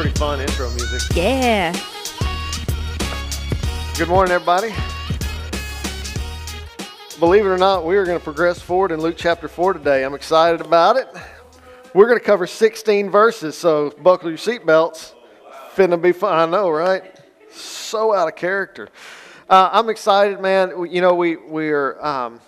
pretty fun intro music. Yeah. Good morning, everybody. Believe it or not, we are going to progress forward in Luke chapter 4 today. I'm excited about it. We're going to cover 16 verses, so buckle your seatbelts. Finna be fun. I know, right? So out of character. Uh, I'm excited, man. You know, we, we're. Um,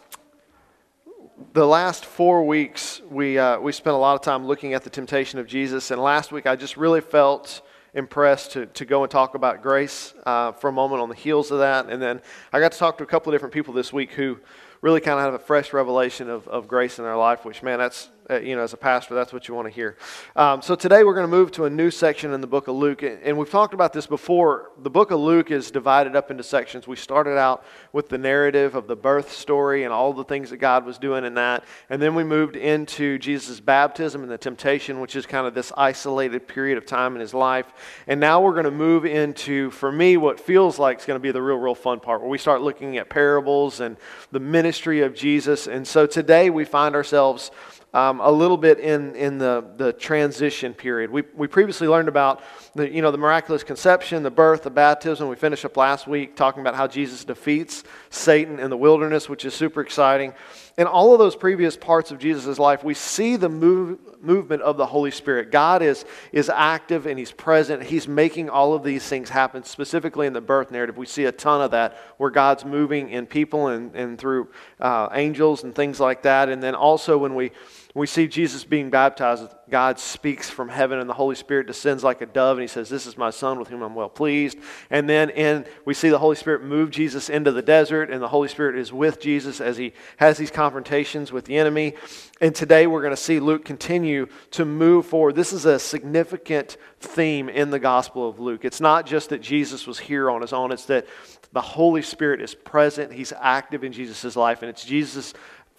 the last four weeks, we, uh, we spent a lot of time looking at the temptation of Jesus. And last week, I just really felt impressed to, to go and talk about grace uh, for a moment on the heels of that. And then I got to talk to a couple of different people this week who really kind of have a fresh revelation of, of grace in their life, which, man, that's, you know, as a pastor, that's what you want to hear. Um, so today we're going to move to a new section in the book of Luke. And we've talked about this before. The book of Luke is divided up into sections. We started out with the narrative of the birth story and all the things that God was doing in that. And then we moved into Jesus' baptism and the temptation, which is kind of this isolated period of time in his life. And now we're going to move into, for me, what feels like is going to be the real, real fun part, where we start looking at parables and the ministry of Jesus. And so today we find ourselves um, a little bit in, in the, the transition period. We, we previously learned about the, you know, the miraculous conception, the birth, the baptism. We finished up last week talking about how Jesus defeats Satan in the wilderness, which is super exciting. In all of those previous parts of Jesus' life, we see the move, movement of the Holy Spirit. God is, is active and He's present. He's making all of these things happen, specifically in the birth narrative. We see a ton of that where God's moving in people and, and through uh, angels and things like that. And then also when we we see Jesus being baptized, God speaks from heaven and the Holy Spirit descends like a dove and he says, This is my son with whom I'm well pleased. And then in, we see the Holy Spirit move Jesus into the desert and the Holy Spirit is with Jesus as he has these confrontations with the enemy. And today we're going to see Luke continue to move forward. This is a significant theme in the Gospel of Luke. It's not just that Jesus was here on his own, it's that the Holy Spirit is present, he's active in Jesus' life, and it's Jesus'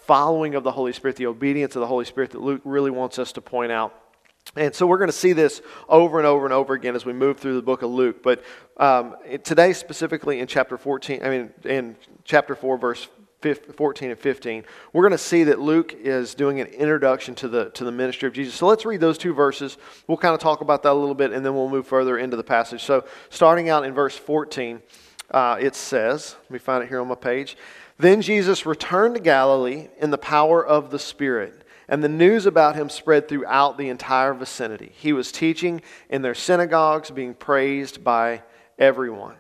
following of the Holy Spirit, the obedience of the Holy Spirit that Luke really wants us to point out. And so we're going to see this over and over and over again as we move through the book of Luke. But um, today, specifically in chapter 14, I mean, in chapter 4, verse 14 and 15, we're going to see that Luke is doing an introduction to the, to the ministry of Jesus. So let's read those two verses. We'll kind of talk about that a little bit, and then we'll move further into the passage. So starting out in verse 14, uh, it says, let me find it here on my page. Then Jesus returned to Galilee in the power of the Spirit, and the news about him spread throughout the entire vicinity. He was teaching in their synagogues, being praised by everyone.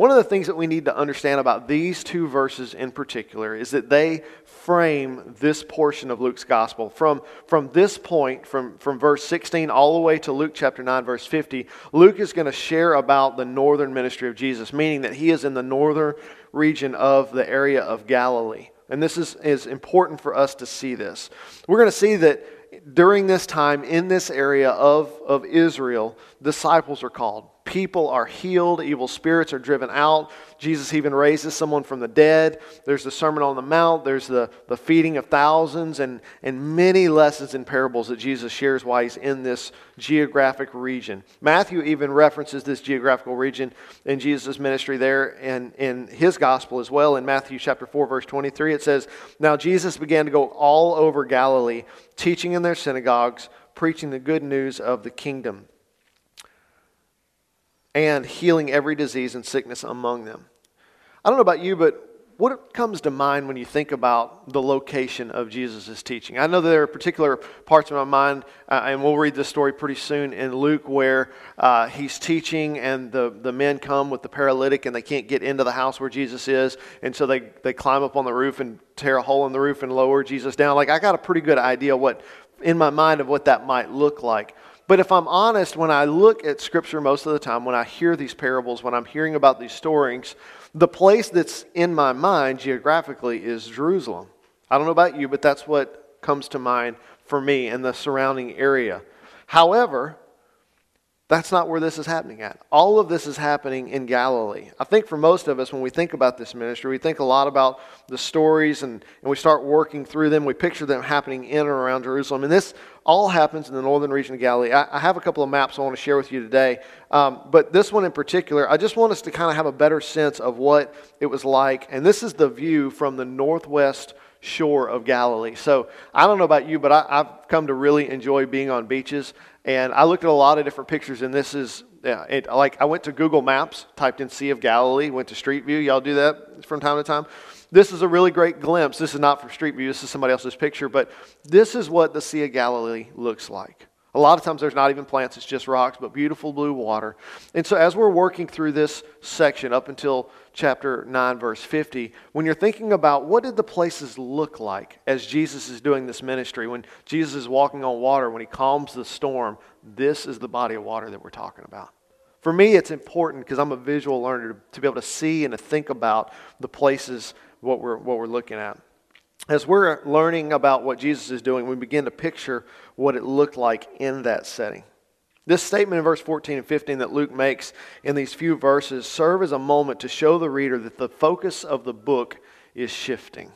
One of the things that we need to understand about these two verses in particular is that they frame this portion of Luke's gospel. From, from this point, from, from verse 16 all the way to Luke chapter 9, verse 50, Luke is going to share about the northern ministry of Jesus, meaning that he is in the northern region of the area of Galilee. And this is, is important for us to see this. We're going to see that during this time in this area of, of Israel, disciples are called people are healed, evil spirits are driven out. Jesus even raises someone from the dead. There's the Sermon on the Mount, there's the, the feeding of thousands, and, and many lessons and parables that Jesus shares while he's in this geographic region. Matthew even references this geographical region in Jesus' ministry there and in his gospel as well. In Matthew chapter 4, verse 23, it says, Now Jesus began to go all over Galilee, teaching in their synagogues, preaching the good news of the kingdom and healing every disease and sickness among them. I don't know about you, but what comes to mind when you think about the location of Jesus' teaching? I know there are particular parts of my mind, uh, and we'll read this story pretty soon in Luke, where uh, he's teaching, and the, the men come with the paralytic, and they can't get into the house where Jesus is, and so they, they climb up on the roof and tear a hole in the roof and lower Jesus down. Like, I got a pretty good idea what in my mind of what that might look like. But if I'm honest, when I look at Scripture most of the time, when I hear these parables, when I'm hearing about these stories, the place that's in my mind geographically is Jerusalem. I don't know about you, but that's what comes to mind for me and the surrounding area. However, that's not where this is happening at. All of this is happening in Galilee. I think for most of us, when we think about this ministry, we think a lot about the stories and, and we start working through them. We picture them happening in and around Jerusalem. And this all happens in the northern region of Galilee. I, I have a couple of maps I want to share with you today. Um, but this one in particular, I just want us to kind of have a better sense of what it was like. And this is the view from the northwest shore of Galilee. So I don't know about you, but I, have come to really enjoy being on beaches. And I looked at a lot of different pictures, and this is yeah, it, like I went to Google Maps, typed in Sea of Galilee, went to Street View. Y'all do that from time to time. This is a really great glimpse. This is not from Street View. This is somebody else's picture, but this is what the Sea of Galilee looks like. A lot of times there's not even plants, it's just rocks, but beautiful blue water. And so as we're working through this section up until chapter 9, verse 50, when you're thinking about what did the places look like as Jesus is doing this ministry, when Jesus is walking on water, when he calms the storm, this is the body of water that we're talking about. For me, it's important because I'm a visual learner to, to be able to see and to think about the places what we're, what we're looking at as we're learning about what Jesus is doing, we begin to picture what it looked like in that setting. This statement in verse 14 and 15 that Luke makes in these few verses serve as a moment to show the reader that the focus of the book is shifting.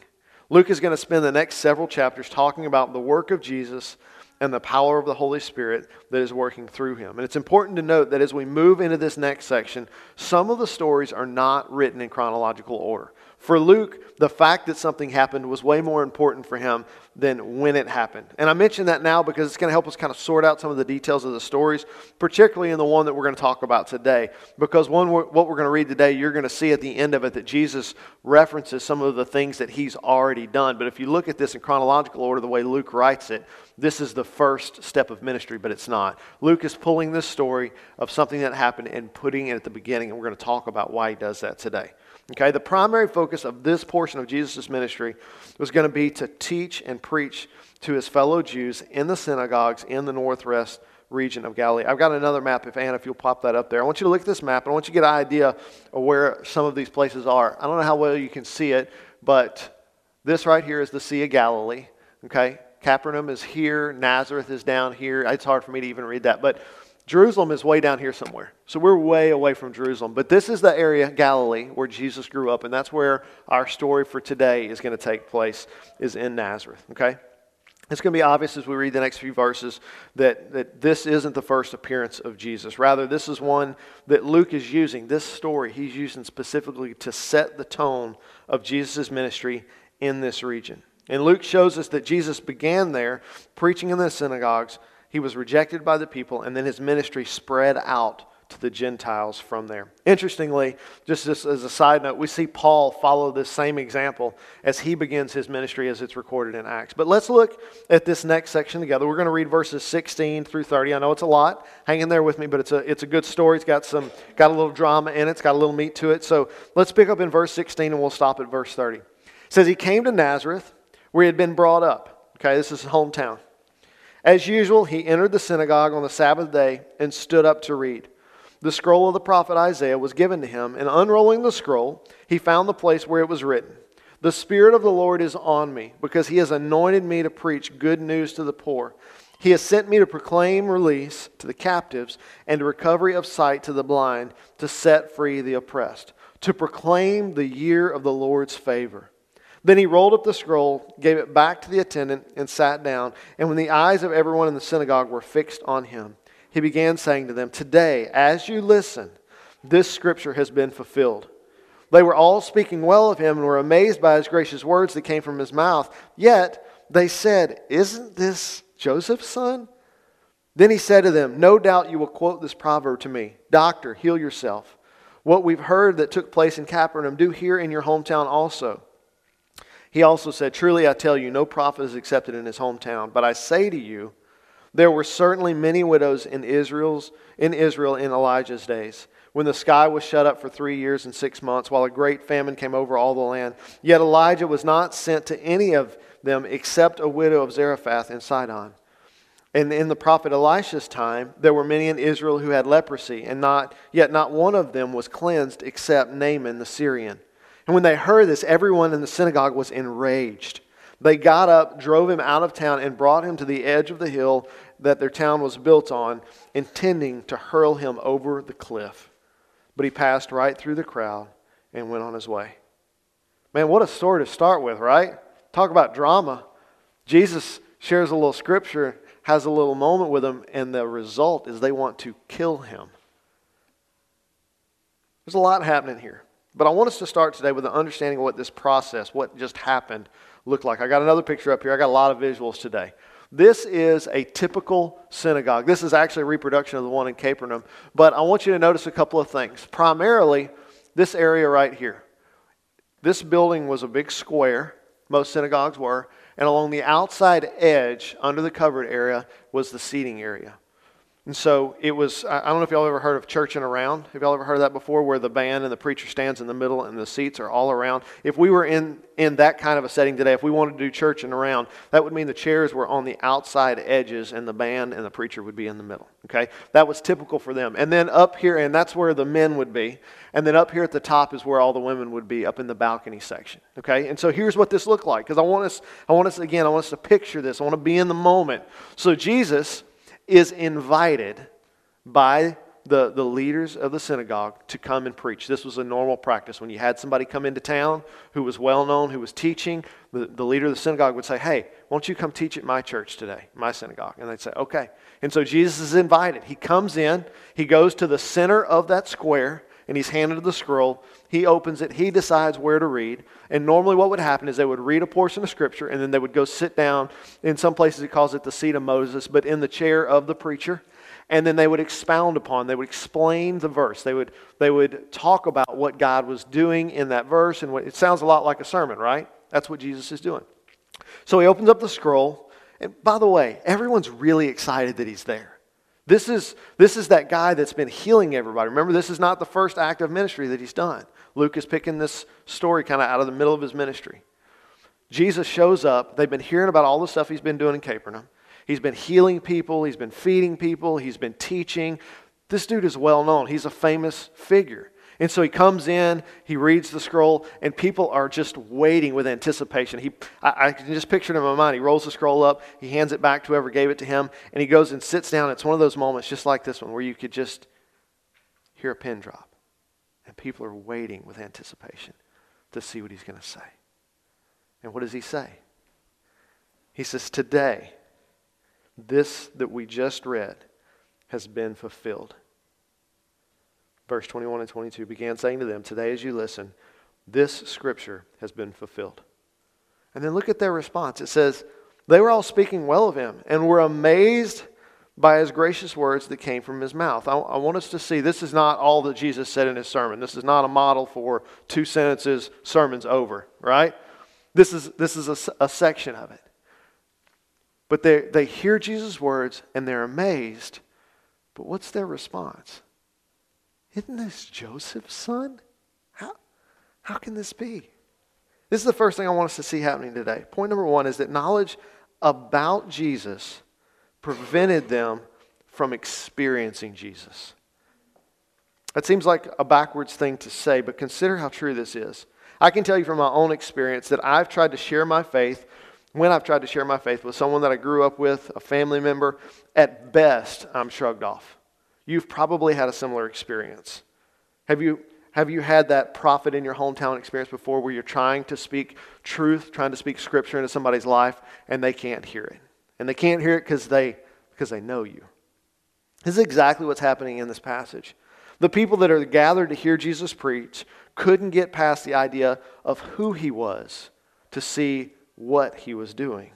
Luke is going to spend the next several chapters talking about the work of Jesus and the power of the Holy Spirit that is working through him. And it's important to note that as we move into this next section, some of the stories are not written in chronological order. For Luke, the fact that something happened was way more important for him than when it happened. And I mention that now because it's going to help us kind of sort out some of the details of the stories, particularly in the one that we're going to talk about today. Because one, what we're going to read today, you're going to see at the end of it that Jesus references some of the things that he's already done. But if you look at this in chronological order, the way Luke writes it, this is the first step of ministry, but it's not. Luke is pulling this story of something that happened and putting it at the beginning, and we're going to talk about why he does that today. Okay, the primary focus of this portion of Jesus' ministry was going to be to teach and preach to his fellow Jews in the synagogues in the northwest region of Galilee. I've got another map, if Anna, if you'll pop that up there. I want you to look at this map, and I want you to get an idea of where some of these places are. I don't know how well you can see it, but this right here is the Sea of Galilee. Okay, Capernaum is here, Nazareth is down here. It's hard for me to even read that, but Jerusalem is way down here somewhere. So we're way away from Jerusalem. But this is the area, Galilee, where Jesus grew up. And that's where our story for today is going to take place, is in Nazareth. Okay? It's going to be obvious as we read the next few verses that, that this isn't the first appearance of Jesus. Rather, this is one that Luke is using. This story he's using specifically to set the tone of Jesus' ministry in this region. And Luke shows us that Jesus began there, preaching in the synagogues he was rejected by the people, and then his ministry spread out to the Gentiles from there. Interestingly, just as, a side note, we see Paul follow this same example as he begins his ministry as it's recorded in Acts. But let's look at this next section together. We're going to read verses 16 through 30. I know it's a lot. Hang in there with me, but it's a, it's a good story. It's got, some, got a little drama in it, it's got a little meat to it. So let's pick up in verse 16 and we'll stop at verse 30. It says, He came to Nazareth where he had been brought up. Okay, this is his hometown. As usual, he entered the synagogue on the Sabbath day and stood up to read. The scroll of the prophet Isaiah was given to him, and unrolling the scroll, he found the place where it was written The Spirit of the Lord is on me, because he has anointed me to preach good news to the poor. He has sent me to proclaim release to the captives and recovery of sight to the blind, to set free the oppressed, to proclaim the year of the Lord's favor. Then he rolled up the scroll, gave it back to the attendant, and sat down. And when the eyes of everyone in the synagogue were fixed on him, he began saying to them, Today, as you listen, this scripture has been fulfilled. They were all speaking well of him and were amazed by his gracious words that came from his mouth. Yet they said, Isn't this Joseph's son? Then he said to them, No doubt you will quote this proverb to me Doctor, heal yourself. What we've heard that took place in Capernaum, do here in your hometown also. He also said, Truly I tell you, no prophet is accepted in his hometown. But I say to you, there were certainly many widows in Israel's in Israel in Elijah's days, when the sky was shut up for three years and six months, while a great famine came over all the land. Yet Elijah was not sent to any of them except a widow of Zarephath in Sidon. And in the prophet Elisha's time, there were many in Israel who had leprosy, and not yet not one of them was cleansed except Naaman the Syrian. And when they heard this, everyone in the synagogue was enraged. They got up, drove him out of town, and brought him to the edge of the hill that their town was built on, intending to hurl him over the cliff. But he passed right through the crowd and went on his way. Man, what a story to start with, right? Talk about drama. Jesus shares a little scripture, has a little moment with them, and the result is they want to kill him. There's a lot happening here. But I want us to start today with an understanding of what this process, what just happened, looked like. I got another picture up here. I got a lot of visuals today. This is a typical synagogue. This is actually a reproduction of the one in Capernaum. But I want you to notice a couple of things. Primarily, this area right here. This building was a big square, most synagogues were, and along the outside edge, under the covered area, was the seating area. And so it was, I don't know if y'all ever heard of church and around. Have y'all ever heard of that before, where the band and the preacher stands in the middle and the seats are all around? If we were in, in that kind of a setting today, if we wanted to do church and around, that would mean the chairs were on the outside edges and the band and the preacher would be in the middle. Okay? That was typical for them. And then up here, and that's where the men would be. And then up here at the top is where all the women would be, up in the balcony section. Okay? And so here's what this looked like. Because I want us, I want us, again, I want us to picture this. I want to be in the moment. So Jesus is invited by the, the leaders of the synagogue to come and preach. This was a normal practice. When you had somebody come into town who was well known, who was teaching, the, the leader of the synagogue would say, Hey, won't you come teach at my church today, my synagogue? And they'd say, Okay. And so Jesus is invited. He comes in, he goes to the center of that square, and he's handed the scroll. He opens it, he decides where to read. And normally, what would happen is they would read a portion of scripture, and then they would go sit down. In some places, he calls it the seat of Moses, but in the chair of the preacher. And then they would expound upon, they would explain the verse. They would, they would talk about what God was doing in that verse. And what, it sounds a lot like a sermon, right? That's what Jesus is doing. So he opens up the scroll. And by the way, everyone's really excited that he's there. This is, this is that guy that's been healing everybody. Remember, this is not the first act of ministry that he's done. Luke is picking this story kind of out of the middle of his ministry. Jesus shows up. They've been hearing about all the stuff he's been doing in Capernaum. He's been healing people, he's been feeding people, he's been teaching. This dude is well known. He's a famous figure. And so he comes in, he reads the scroll, and people are just waiting with anticipation. He, I, I, can just picture it in my mind. He rolls the scroll up, he hands it back to whoever gave it to him, and he goes and sits down. It's one of those moments just like this one where you could just hear a pin drop. And people are waiting with anticipation to see what he's going to say. And what does he say? He says, Today, this that we just read has been fulfilled verse 21 and 22, began saying to them, Today as you listen, this scripture has been fulfilled. And then look at their response. It says, They were all speaking well of him and were amazed by his gracious words that came from his mouth. I, I, want us to see this is not all that Jesus said in his sermon. This is not a model for two sentences, sermons over, right? This is, this is a, a section of it. But they, they hear Jesus' words and they're amazed. But what's their response? Isn't this Joseph's son? How, how can this be? This is the first thing I want us to see happening today. Point number one is that knowledge about Jesus prevented them from experiencing Jesus. That seems like a backwards thing to say, but consider how true this is. I can tell you from my own experience that I've tried to share my faith, when I've tried to share my faith with someone that I grew up with, a family member, at best, I'm shrugged off. You've probably had a similar experience. Have you, have you had that prophet in your hometown experience before where you're trying to speak truth, trying to speak scripture into somebody's life, and they can't hear it? And they can't hear it because they, because they know you. This is exactly what's happening in this passage. The people that are gathered to hear Jesus preach couldn't get past the idea of who he was to see what he was doing.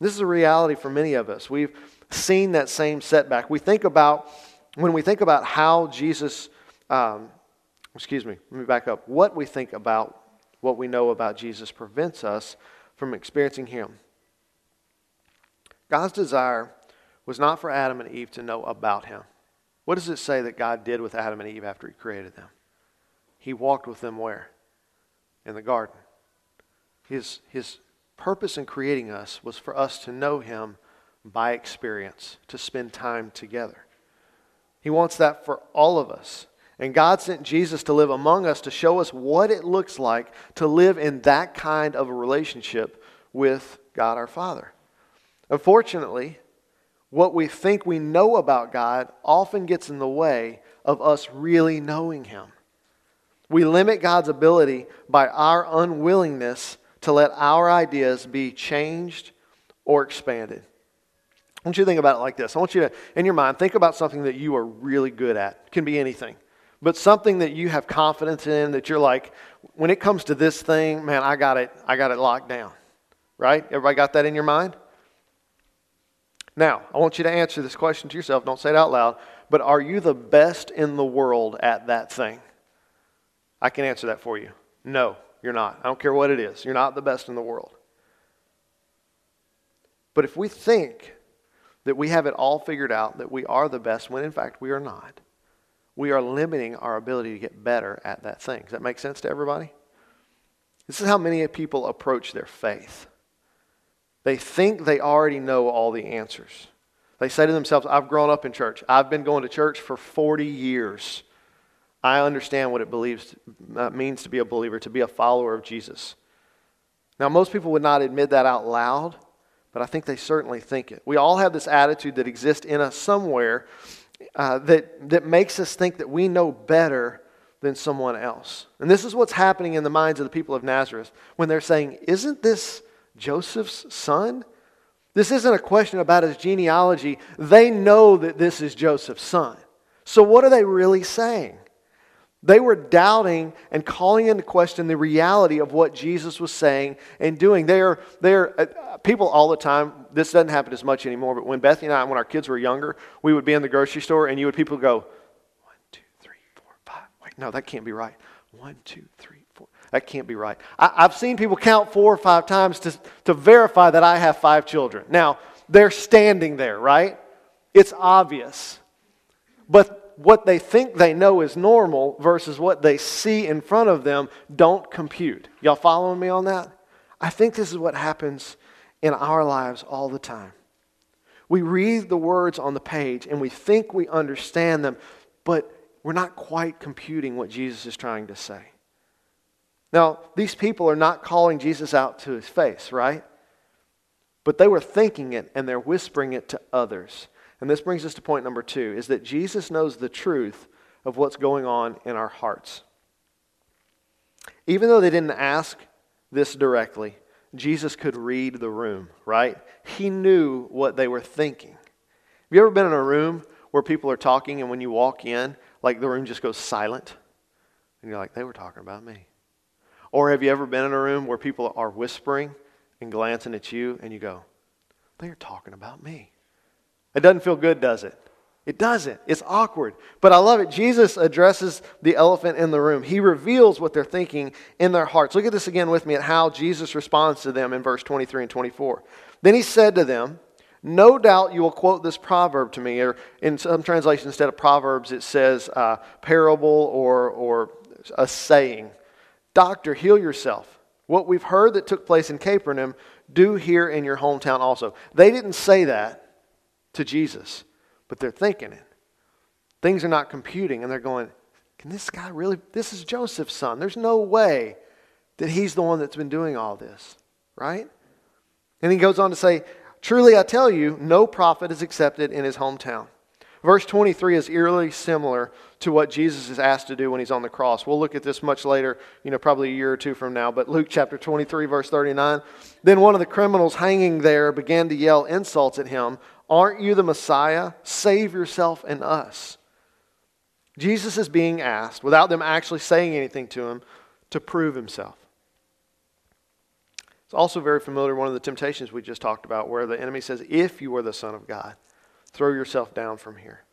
This is a reality for many of us. We've seen that same setback. We think about when we think about how Jesus, um, excuse me, let me back up. What we think about what we know about Jesus prevents us from experiencing Him. God's desire was not for Adam and Eve to know about Him. What does it say that God did with Adam and Eve after He created them? He walked with them where? In the garden. His, his purpose in creating us was for us to know Him by experience, to spend time together. He wants that for all of us. And God sent Jesus to live among us to show us what it looks like to live in that kind of a relationship with God our Father. Unfortunately, what we think we know about God often gets in the way of us really knowing Him. We limit God's ability by our unwillingness to let our ideas be changed or expanded. I want you to think about it like this. I want you to, in your mind, think about something that you are really good at. It can be anything. But something that you have confidence in that you're like, when it comes to this thing, man, I got it, I got it locked down. Right? Everybody got that in your mind? Now, I want you to answer this question to yourself. Don't say it out loud. But are you the best in the world at that thing? I can answer that for you. No, you're not. I don't care what it is. You're not the best in the world. But if we think that we have it all figured out, that we are the best, when in fact we are not, we are limiting our ability to get better at that thing. Does that make sense to everybody? This is how many people approach their faith. They think they already know all the answers. They say to themselves, I've grown up in church. I've been going to church for 40 years. I understand what it believes, uh, means to be a believer, to be a follower of Jesus. Now, most people would not admit that out loud, but I think they certainly think it. We all have this attitude that exists in us somewhere uh, that, that makes us think that we know better than someone else. And this is what's happening in the minds of the people of Nazareth when they're saying, Isn't this Joseph's son? This isn't a question about his genealogy. They know that this is Joseph's son. So, what are they really saying? They were doubting and calling into question the reality of what Jesus was saying and doing. They are, they are uh, people all the time. This doesn't happen as much anymore, but when Bethany and I, when our kids were younger, we would be in the grocery store and you would people go, one, two, three, four, five. Wait, no, that can't be right. One, two, three, four. That can't be right. I, I've seen people count four or five times to, to verify that I have five children. Now, they're standing there, right? It's obvious. But what they think they know is normal versus what they see in front of them don't compute. Y'all following me on that? I think this is what happens in our lives all the time. We read the words on the page and we think we understand them, but we're not quite computing what Jesus is trying to say. Now, these people are not calling Jesus out to his face, right? But they were thinking it and they're whispering it to others. And this brings us to point number two is that Jesus knows the truth of what's going on in our hearts. Even though they didn't ask this directly, Jesus could read the room, right? He knew what they were thinking. Have you ever been in a room where people are talking and when you walk in, like the room just goes silent? And you're like, they were talking about me. Or have you ever been in a room where people are whispering and glancing at you and you go, they are talking about me? It doesn't feel good, does it? It doesn't. It's awkward. But I love it. Jesus addresses the elephant in the room. He reveals what they're thinking in their hearts. Look at this again with me at how Jesus responds to them in verse 23 and 24. Then he said to them, No doubt you will quote this proverb to me. Or in some translations, instead of proverbs, it says uh, parable or, or a saying. Doctor, heal yourself. What we've heard that took place in Capernaum, do here in your hometown also. They didn't say that to Jesus, but they're thinking it. Things are not computing, and they're going, Can this guy really? This is Joseph's son. There's no way that he's the one that's been doing all this, right? And he goes on to say, Truly I tell you, no prophet is accepted in his hometown. Verse 23 is eerily similar to what Jesus is asked to do when he's on the cross. We'll look at this much later, you know, probably a year or two from now. But Luke chapter 23, verse 39. Then one of the criminals hanging there began to yell insults at him Aren't you the Messiah? Save yourself and us. Jesus is being asked, without them actually saying anything to him, to prove himself. It's also very familiar, one of the temptations we just talked about, where the enemy says, If you are the Son of God, throw yourself down from here.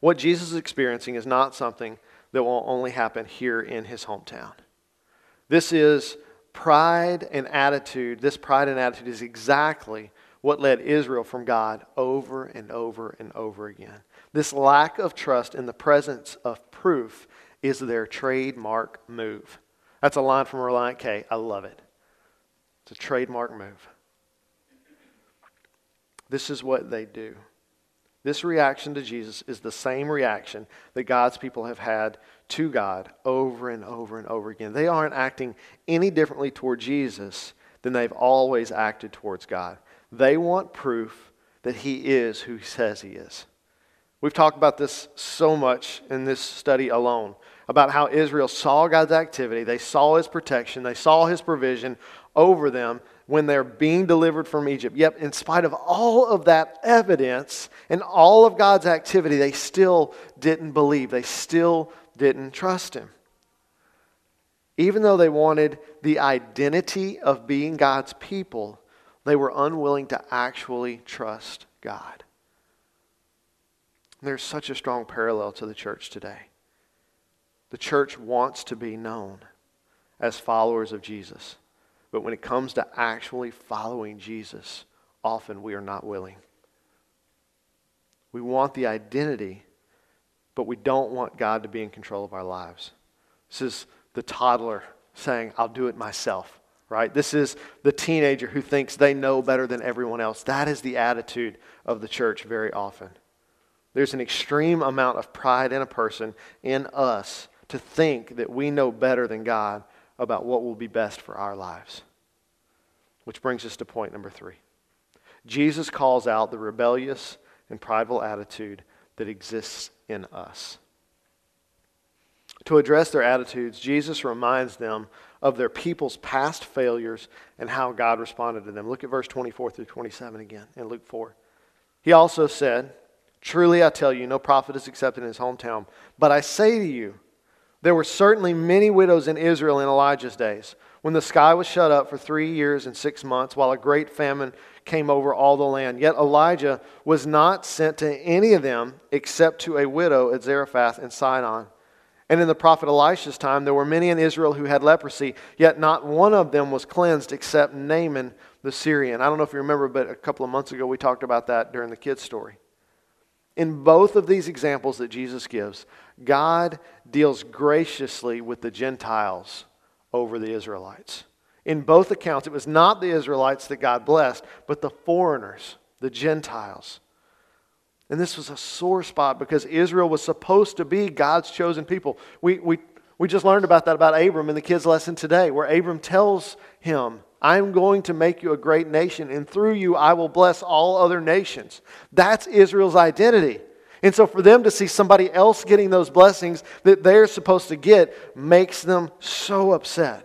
What Jesus is experiencing is not something that will only happen here in his hometown. This is pride and attitude. This pride and attitude is exactly what led Israel from God over and over and over again. This lack of trust in the presence of proof is their trademark move. That's a line from Relient K. I love it. It's a trademark move. This is what they do. This reaction to Jesus is the same reaction that God's people have had to God over and over and over again. They aren't acting any differently toward Jesus than they've always acted towards God. They want proof that he is who he says he is. We've talked about this so much in this study alone about how Israel saw God's activity, they saw his protection, they saw his provision over them when they're being delivered from Egypt. Yet, in spite of all of that evidence and all of God's activity, they still didn't believe. They still didn't trust him. Even though they wanted the identity of being God's people, They were unwilling to actually trust God. There's such a strong parallel to the church today. The church wants to be known as followers of Jesus. But when it comes to actually following Jesus, often we are not willing. We want the identity, but we don't want God to be in control of our lives. This is the toddler saying, I'll do it myself, right? This is the teenager who thinks they know better than everyone else. That is the attitude of the church very often. There's an extreme amount of pride in a person, in us, to think that we know better than God about what will be best for our lives. Which brings us to point number three. Jesus calls out the rebellious and prideful attitude that exists in us. To address their attitudes, Jesus reminds them of their people's past failures and how God responded to them. Look at verse 24 through 27 again in Luke 4. He also said, Truly I tell you, no prophet is accepted in his hometown. But I say to you, there were certainly many widows in Israel in Elijah's days, when the sky was shut up for three years and six months, while a great famine came over all the land. Yet Elijah was not sent to any of them except to a widow at Zarephath in Sidon. And in the prophet Elisha's time, there were many in Israel who had leprosy, yet not one of them was cleansed except Naaman the Syrian. I don't know if you remember, but a couple of months ago we talked about that during the kids' story. In both of these examples that Jesus gives, God deals graciously with the Gentiles over the Israelites. In both accounts, it was not the Israelites that God blessed, but the foreigners, the Gentiles. And this was a sore spot because Israel was supposed to be God's chosen people. We, we, we just learned about that about Abram in the kids' lesson today, where Abram tells him, I'm going to make you a great nation, and through you I will bless all other nations. That's Israel's identity. And so for them to see somebody else getting those blessings that they're supposed to get makes them so upset.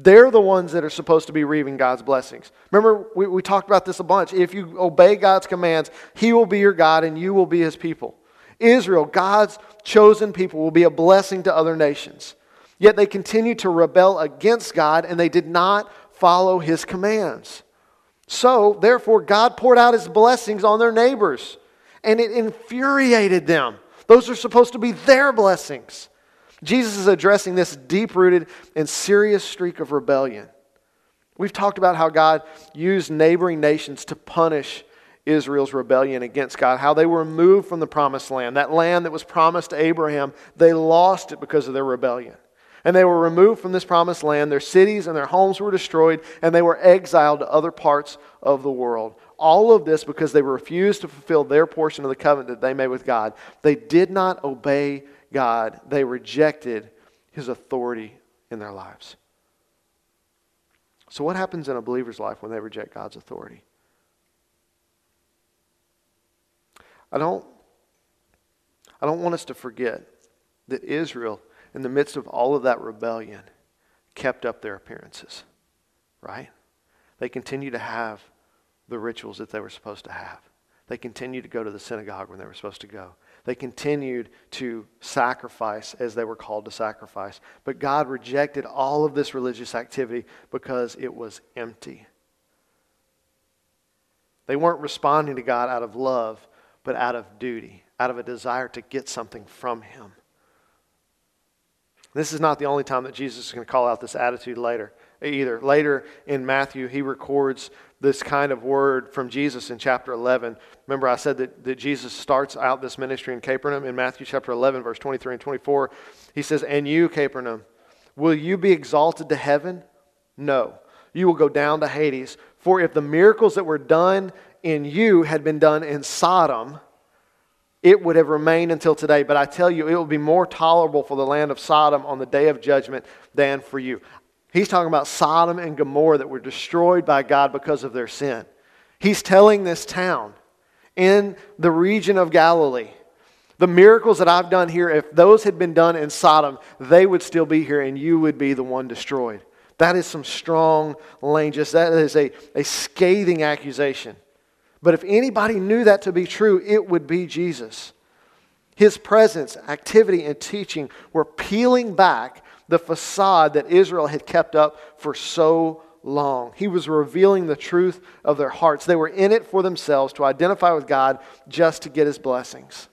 They're the ones that are supposed to be reaping God's blessings. Remember, we, we talked about this a bunch. If you obey God's commands, He will be your God and you will be His people. Israel, God's chosen people, will be a blessing to other nations. Yet they continued to rebel against God and they did not follow his commands. So, therefore, God poured out his blessings on their neighbors, and it infuriated them. Those are supposed to be their blessings. Jesus is addressing this deep rooted and serious streak of rebellion. We've talked about how God used neighboring nations to punish Israel's rebellion against God, how they were removed from the promised land. That land that was promised to Abraham, they lost it because of their rebellion and they were removed from this promised land. Their cities and their homes were destroyed, and they were exiled to other parts of the world. All of this because they refused to fulfill their portion of the covenant that they made with God. They did not obey God, they rejected His authority in their lives. So, what happens in a believer's life when they reject God's authority? I don't, I don't want us to forget that Israel in the midst of all of that rebellion, kept up their appearances, right? They continued to have the rituals that they were supposed to have. They continued to go to the synagogue when they were supposed to go. They continued to sacrifice as they were called to sacrifice. But God rejected all of this religious activity because it was empty. They weren't responding to God out of love, but out of duty, out of a desire to get something from Him. This is not the only time that Jesus is going to call out this attitude later either. Later in Matthew, he records this kind of word from Jesus in chapter 11. Remember, I said that, that Jesus starts out this ministry in Capernaum in Matthew chapter 11, verse 23 and 24. He says, And you, Capernaum, will you be exalted to heaven? No. You will go down to Hades. For if the miracles that were done in you had been done in Sodom, it would have remained until today. But I tell you, it will be more tolerable for the land of Sodom on the day of judgment than for you. He's talking about Sodom and Gomorrah that were destroyed by God because of their sin. He's telling this town in the region of Galilee the miracles that I've done here, if those had been done in Sodom, they would still be here and you would be the one destroyed. That is some strong language. That is a, a scathing accusation. But if anybody knew that to be true, it would be Jesus. His presence, activity, and teaching were peeling back the facade that Israel had kept up for so long. He was revealing the truth of their hearts. They were in it for themselves to identify with God just to get his blessings.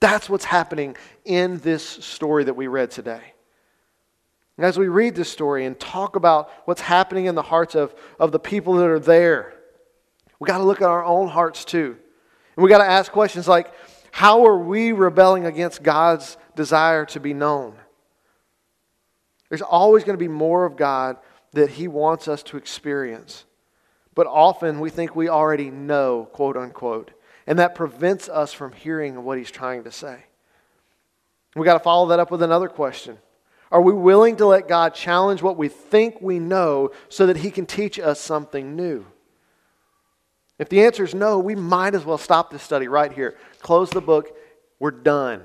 That's what's happening in this story that we read today. as we read this story and talk about what's happening in the hearts of, of the people that are there, we got to look at our own hearts too. And we got to ask questions like how are we rebelling against God's desire to be known? There's always going to be more of God that He wants us to experience. But often we think we already know, quote unquote, and that prevents us from hearing what He's trying to say. We got to follow that up with another question. Are we willing to let God challenge what we think we know so that He can teach us something new? If the answer is no, we might as well stop this study right here. Close the book. We're done.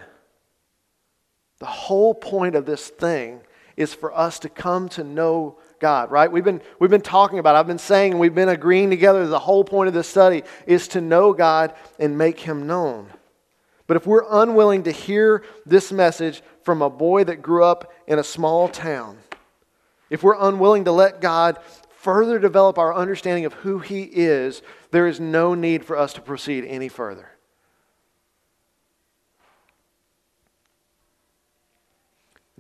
The whole point of this thing is for us to come to know God, right? We've been, we've been talking about, I've been saying, we've been agreeing together. The whole point of this study is to know God and make Him known. But if we're unwilling to hear this message from a boy that grew up in a small town, if we're unwilling to let God further develop our understanding of who He is, there is no need for us to proceed any further.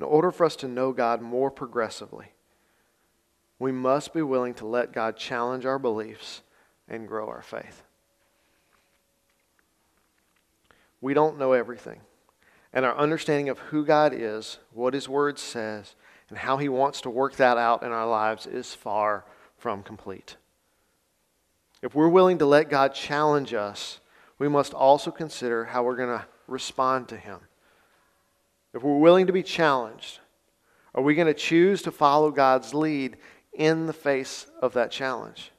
In order for us to know God more progressively, we must be willing to let God challenge our beliefs and grow our faith. We don't know everything. And our understanding of who God is, what His Word says, and how He wants to work that out in our lives is far from complete. If we're willing to let God challenge us, we must also consider how we're going to respond to Him. If we're willing to be challenged, are we going to choose to follow God's lead in the face of that challenge?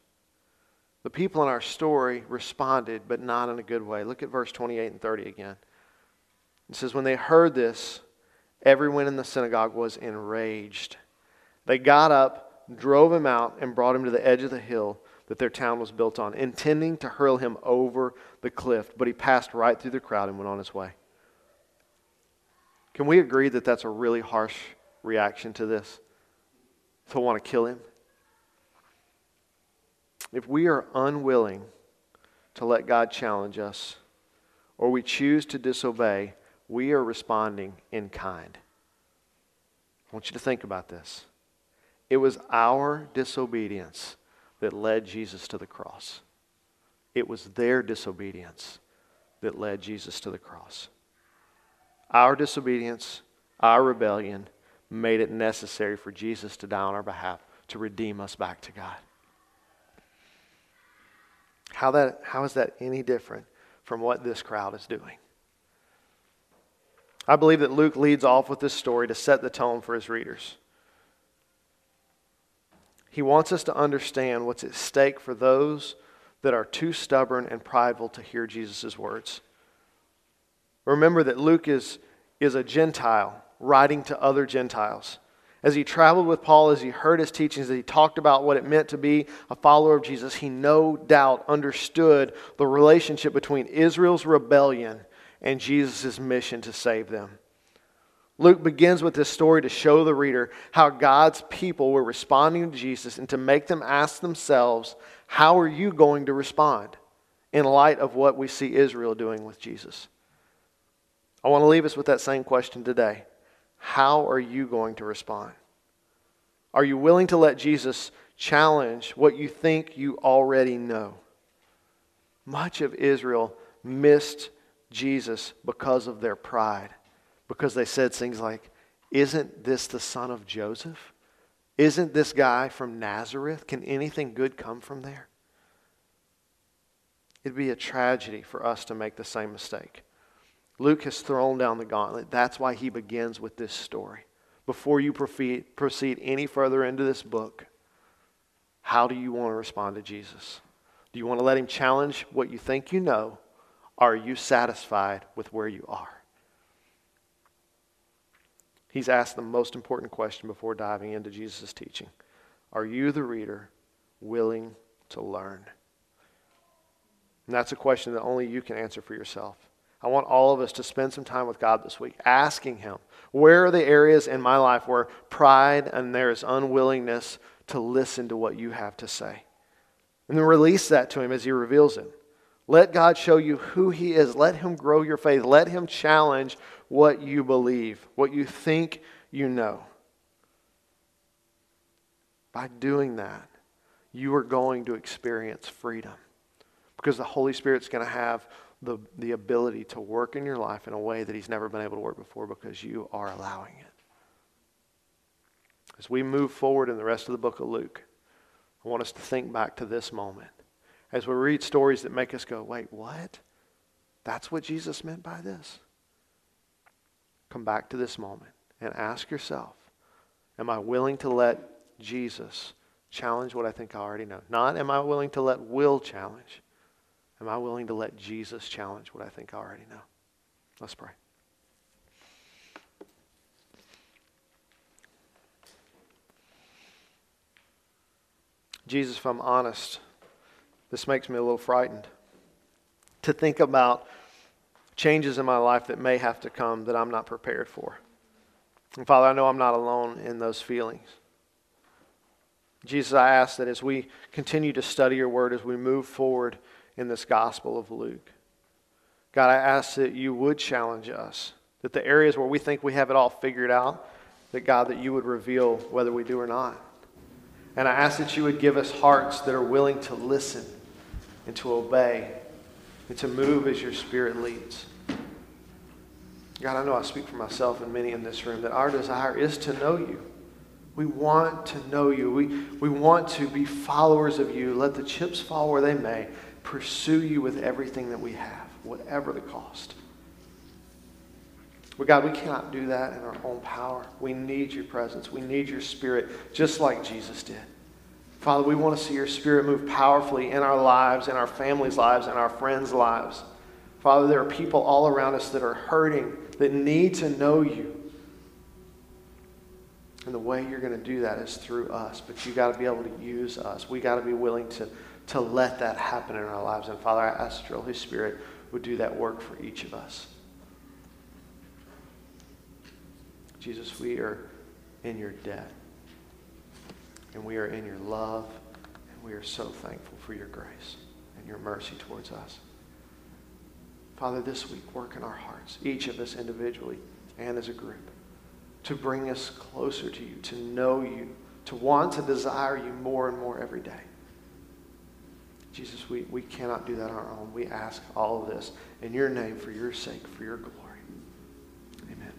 The people in our story responded, but not in a good way. Look at verse 28 and 30 again. It says, When they heard this, everyone in the synagogue was enraged. They got up, drove him out, and brought him to the edge of the hill that their town was built on, intending to hurl him over the cliff. But he passed right through the crowd and went on his way. Can we agree that that's a really harsh reaction to this? To want to kill him? If we are unwilling to let God challenge us, or we choose to disobey, we are responding in kind. I want you to think about this. It was our disobedience that led Jesus to the cross. It was their disobedience that led Jesus to the cross. Our disobedience, our rebellion, made it necessary for Jesus to die on our behalf to redeem us back to God. How, that, how is that any different from what this crowd is doing? I believe that Luke leads off with this story to set the tone for his readers. He wants us to understand what's at stake for those that are too stubborn and prideful to hear Jesus' words. Remember that Luke is, is a Gentile writing to other Gentiles. As he traveled with Paul, as he heard his teachings, as he talked about what it meant to be a follower of Jesus, he no doubt understood the relationship between Israel's rebellion and Jesus' mission to save them. Luke begins with this story to show the reader how God's people were responding to Jesus and to make them ask themselves, How are you going to respond in light of what we see Israel doing with Jesus? I want to leave us with that same question today. How are you going to respond? Are you willing to let Jesus challenge what you think you already know? Much of Israel missed Jesus because of their pride, because they said things like, Isn't this the son of Joseph? Isn't this guy from Nazareth? Can anything good come from there? It'd be a tragedy for us to make the same mistake. Luke has thrown down the gauntlet. That's why he begins with this story. Before you proceed any further into this book, how do you want to respond to Jesus? Do you want to let him challenge what you think you know? Are you satisfied with where you are? He's asked the most important question before diving into Jesus' teaching Are you, the reader, willing to learn? And that's a question that only you can answer for yourself. I want all of us to spend some time with God this week, asking Him, where are the areas in my life where pride and there is unwillingness to listen to what you have to say. And then release that to Him as He reveals it. Let God show you who He is. Let Him grow your faith. Let Him challenge what you believe, what you think you know. By doing that, you are going to experience freedom because the Holy Spirit's going to have the, the ability to work in your life in a way that He's never been able to work before because you are allowing it. As we move forward in the rest of the book of Luke, I want us to think back to this moment. As we read stories that make us go, wait, what? That's what Jesus meant by this? Come back to this moment and ask yourself, am I willing to let Jesus challenge what I think I already know? Not am I willing to let Will challenge. Am I willing to let Jesus challenge what I think I already know? Let's pray. Jesus, if I'm honest, this makes me a little frightened to think about changes in my life that may have to come that I'm not prepared for. And Father, I know I'm not alone in those feelings. Jesus, I ask that as we continue to study your word, as we move forward in this gospel of Luke, God, I ask that you would challenge us, that the areas where we think we have it all figured out, that God, that you would reveal whether we do or not. And I ask that you would give us hearts that are willing to listen and to obey and to move as your Spirit leads. God, I know I speak for myself and many in this room that our desire is to know you. We want to know you. We, we want to be followers of you. Let the chips fall where they may. Pursue you with everything that we have, whatever the cost. But God, we cannot do that in our own power. We need your presence. We need your spirit, just like Jesus did. Father, we want to see your spirit move powerfully in our lives, in our families' lives, in our friends' lives. Father, there are people all around us that are hurting, that need to know you. And the way you're going to do that is through us. But you've got to be able to use us. We've got to be willing to, to let that happen in our lives. And Father, I ask your Holy Spirit would do that work for each of us. Jesus, we are in your debt. And we are in your love. And we are so thankful for your grace and your mercy towards us. Father, this week, work in our hearts, each of us individually and as a group, to bring us closer to you, to know you, to want to desire you more and more every day. Jesus, we, we cannot do that on our own. We ask all of this in your name, for your sake, for your glory. Amen.